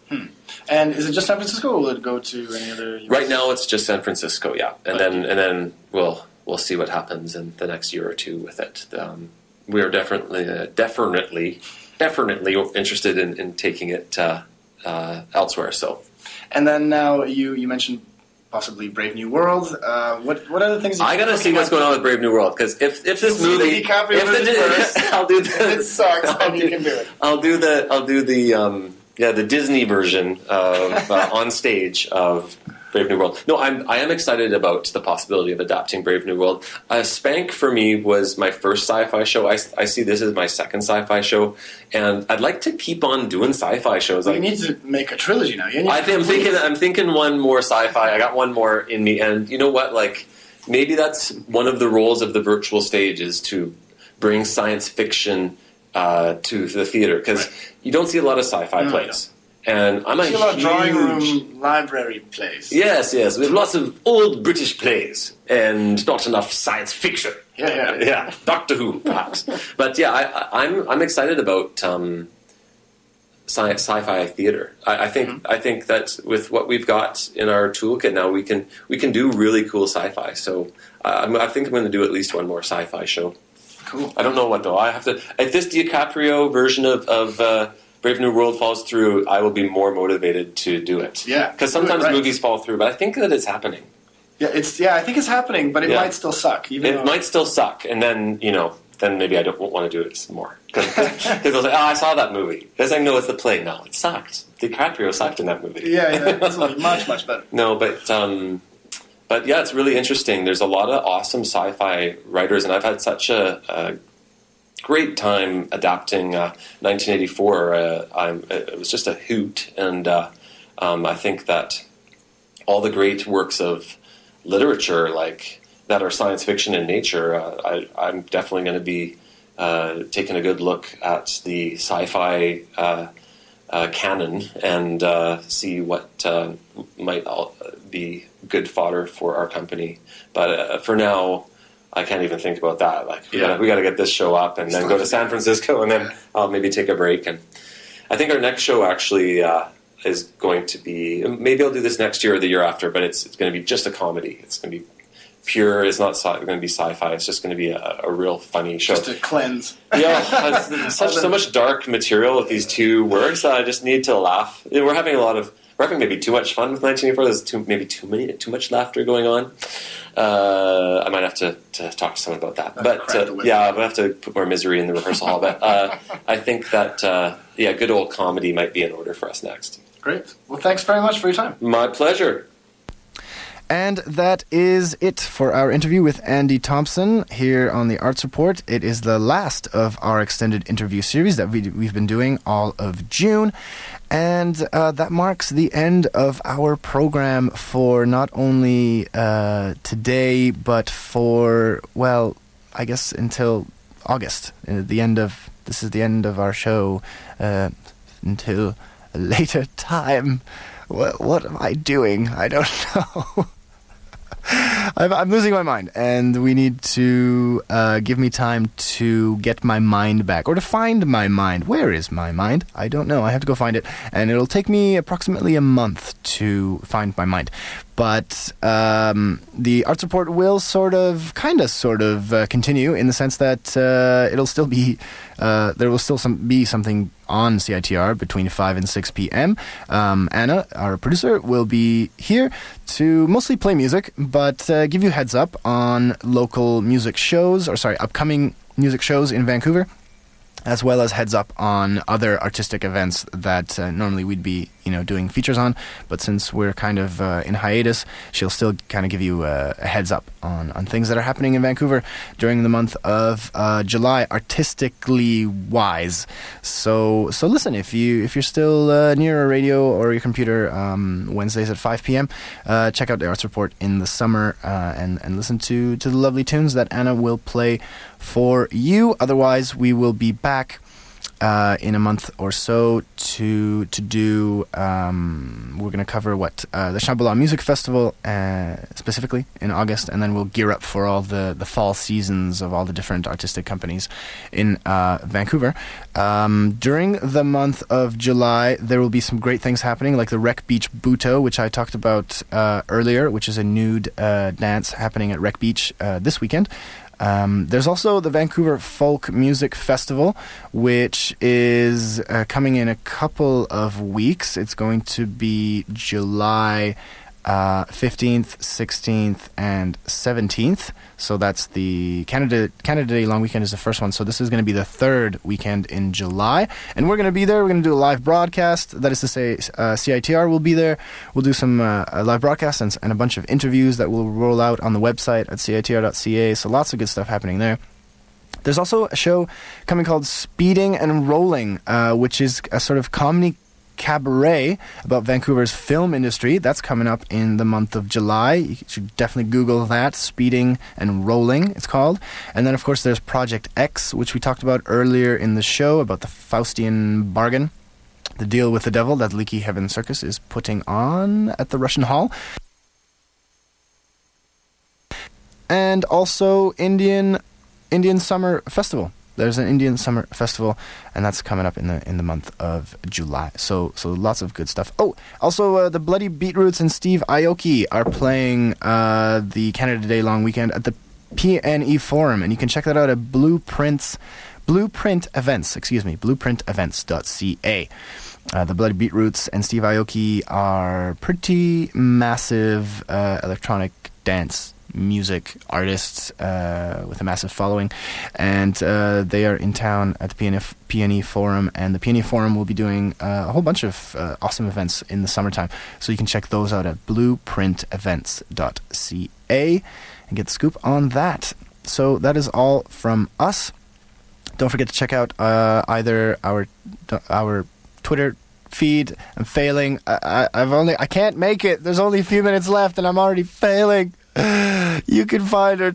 S6: And is it just San Francisco, or will it go to any other? US?
S4: Right now, it's just San Francisco, yeah, and then and then we'll we'll see what happens in the next year or two with it. Um, we are definitely uh, definitely definitely interested in, in taking it uh, uh, elsewhere. So
S6: And then now you you mentioned possibly Brave New World. Uh, what what other things?
S4: I gotta see what's going on with Brave New World because if if this
S6: You'll the
S4: movie if
S6: movie first.
S4: I'll do the
S6: If it sucks,
S4: I'll
S6: then you
S4: do-
S6: can do it.
S4: I'll do the I'll do the um, yeah the Disney version of uh, on stage of Brave New World. No, I'm I am excited about the possibility of adapting Brave New World. Uh, Spank for me was my first sci-fi show. I, I see this as my second sci-fi show, and I'd like to keep on doing sci-fi shows.
S6: You
S4: Like
S6: need to make a trilogy now.
S4: I think, I'm thinking I'm thinking one more sci-fi. I got one more in me, and you know what? Like maybe that's one of the roles of the virtual stage is to bring science fiction uh, to the theater because you don't see a lot of sci-fi
S6: No,
S4: plays, and I'm a
S6: See a lot of drawing room library plays.
S4: Yes, yes, we have lots of old British plays and not enough science fiction.
S6: Yeah, yeah.
S4: yeah. Doctor Who, perhaps. but yeah, I, I, I'm I'm excited about um, sci- sci-fi theater. I, I think
S6: Mm-hmm.
S4: I think that with what we've got in our toolkit now, we can we can do really cool sci-fi. So uh, I think I'm going to do at least one more sci-fi show.
S6: Cool.
S4: I don't know what though. I have to. If this DiCaprio version of of uh, Brave New World falls through, I will be more motivated to do it.
S6: Yeah,
S4: because sometimes
S6: right.
S4: movies fall through, but I think that it's happening.
S6: Yeah, it's yeah. I think it's happening, but it
S4: Yeah.
S6: might still suck. Even
S4: It
S6: though,
S4: might still suck, and then you know, then maybe I don't want to do it more because I was like, oh, I saw that movie. It's like, no, it's the play. No, it sucked. DiCaprio sucked in that movie.
S6: Yeah, yeah. Was much much better.
S4: No, but um, but yeah, it's really interesting. There's a lot of awesome sci-fi writers, and I've had such a, a great time adapting uh, 1984. Uh, it was just a hoot, and uh, um, I think that all the great works of literature, like that are science fiction in nature, uh, I, I'm definitely going to be uh, taking a good look at the sci-fi. Uh, canon and see what might be good fodder for our company. But for now, I can't even think about that. Like we
S6: Yeah.
S4: gotta we got to get this show up and then go to San Francisco and then I'll maybe take a break. And I think our next show actually uh, is going to be maybe I'll do this next year or the year after, but it's it's going to be just a comedy. It's going to be pure. It's not sci- going to be sci-fi. It's just going to be a, a real funny show
S6: Just to cleanse.
S4: yeah, such so much dark material with these two works that I just need to laugh. We're having a lot of we're having maybe too much fun with 1984. There's too maybe too many too much laughter going on. Uh, I might have to, to talk to someone about that. but
S6: crack
S4: uh, yeah, I have to put more misery in the rehearsal hall. But uh, I think that uh, yeah, good old comedy might be in order for us next.
S6: Great. Well, thanks very much for your time.
S4: My pleasure.
S1: And that is it for our interview with Andy Thompson here on the Arts Report. It is the last of our extended interview series that we, we've been doing all of June. And uh, that marks the end of our program for not only uh, today, but for, well, I guess until August. Uh, the end of this is the end of our show uh, until a later time. What, what am I doing? I don't know. I'm, losing my mind, and we need to uh, give me time to get my mind back, or to find my mind. Where is my mind? I don't know. I have to go find it, and it'll take me approximately a month to find my mind. But um, the Arts Report will sort of, kind of, sort of uh, continue in the sense that uh, it'll still be, uh, there will still some, be something on CITR between 5 and 6 p.m. Um, Anna, our producer, will be here to mostly play music, but uh, give you heads up on local music shows, or sorry, upcoming music shows in Vancouver. As well as heads up on other artistic events that uh, normally we'd be, you know, doing features on. But since we're kind of uh, in hiatus, she'll still kind of give you uh, a heads up on, on things that are happening in Vancouver during the month of uh, July, artistically wise. So, so listen if you if you're still uh, near a radio or your computer, um, Wednesdays at 5 p.m. Uh, check out the Arts Report in the summer and and listen to to the lovely tunes that Anna will play for you. Otherwise, we will be back uh, in a month or so to to do. Um, we're going to cover what uh, the Shambhala Music Festival uh, specifically in August, and then we'll gear up for all the the fall seasons of all the different artistic companies in uh, Vancouver. Um, during the month of July, there will be some great things happening, like the Wreck Beach Butoh, which I talked about uh, earlier, which is a nude uh, dance happening at Wreck Beach this weekend. Um, there's also the Vancouver Folk Music Festival, which is uh, coming in a couple of weeks. It's going to be July uh, 15th, 16th, and 17th. So that's the Canada Canada Day long weekend is the first one. So this is going to be the third weekend in July, and we're going to be there. We're going to do a live broadcast. That is to say, uh, CITR will be there. We'll do some uh, live broadcast and, and a bunch of interviews that will roll out on the website at citr.ca. So lots of good stuff happening there. There's also a show coming called Speeding and Rolling, uh, which is a sort of comedy cabaret about Vancouver's film industry. That's coming up in the month of July. You should definitely Google that. Speeding and Rolling, it's called. And then, of course, there's Project X, which we talked about earlier in the show about the Faustian bargain. The deal with the devil that Leaky Heaven Circus is putting on at the Russian Hall. And also Indian Indian Summer Festival there's an Indian Summer Festival, and that's coming up in the in the month of July. So so lots of good stuff. Oh, also uh, the Bloody Beetroots and Steve Aoki are playing uh, the Canada Day long weekend at the PNE Forum, and you can check that out at Blueprints. Blueprint Events, excuse me, blueprintevents.ca. Uh, the Bloody Beetroots and Steve Aoki are pretty massive uh, electronic dance music artists uh, with a massive following, and uh, they are in town at the PNF, PNE Forum, and the PNE Forum will be doing uh, a whole bunch of uh, awesome events in the summertime. So you can check those out at blueprintevents.ca and get the scoop on that. So that is all from us. Don't forget to check out uh, either our our Twitter feed. I'm failing. I, I, have only I can't make it. There's only a few minutes left, and I'm already failing. You can find our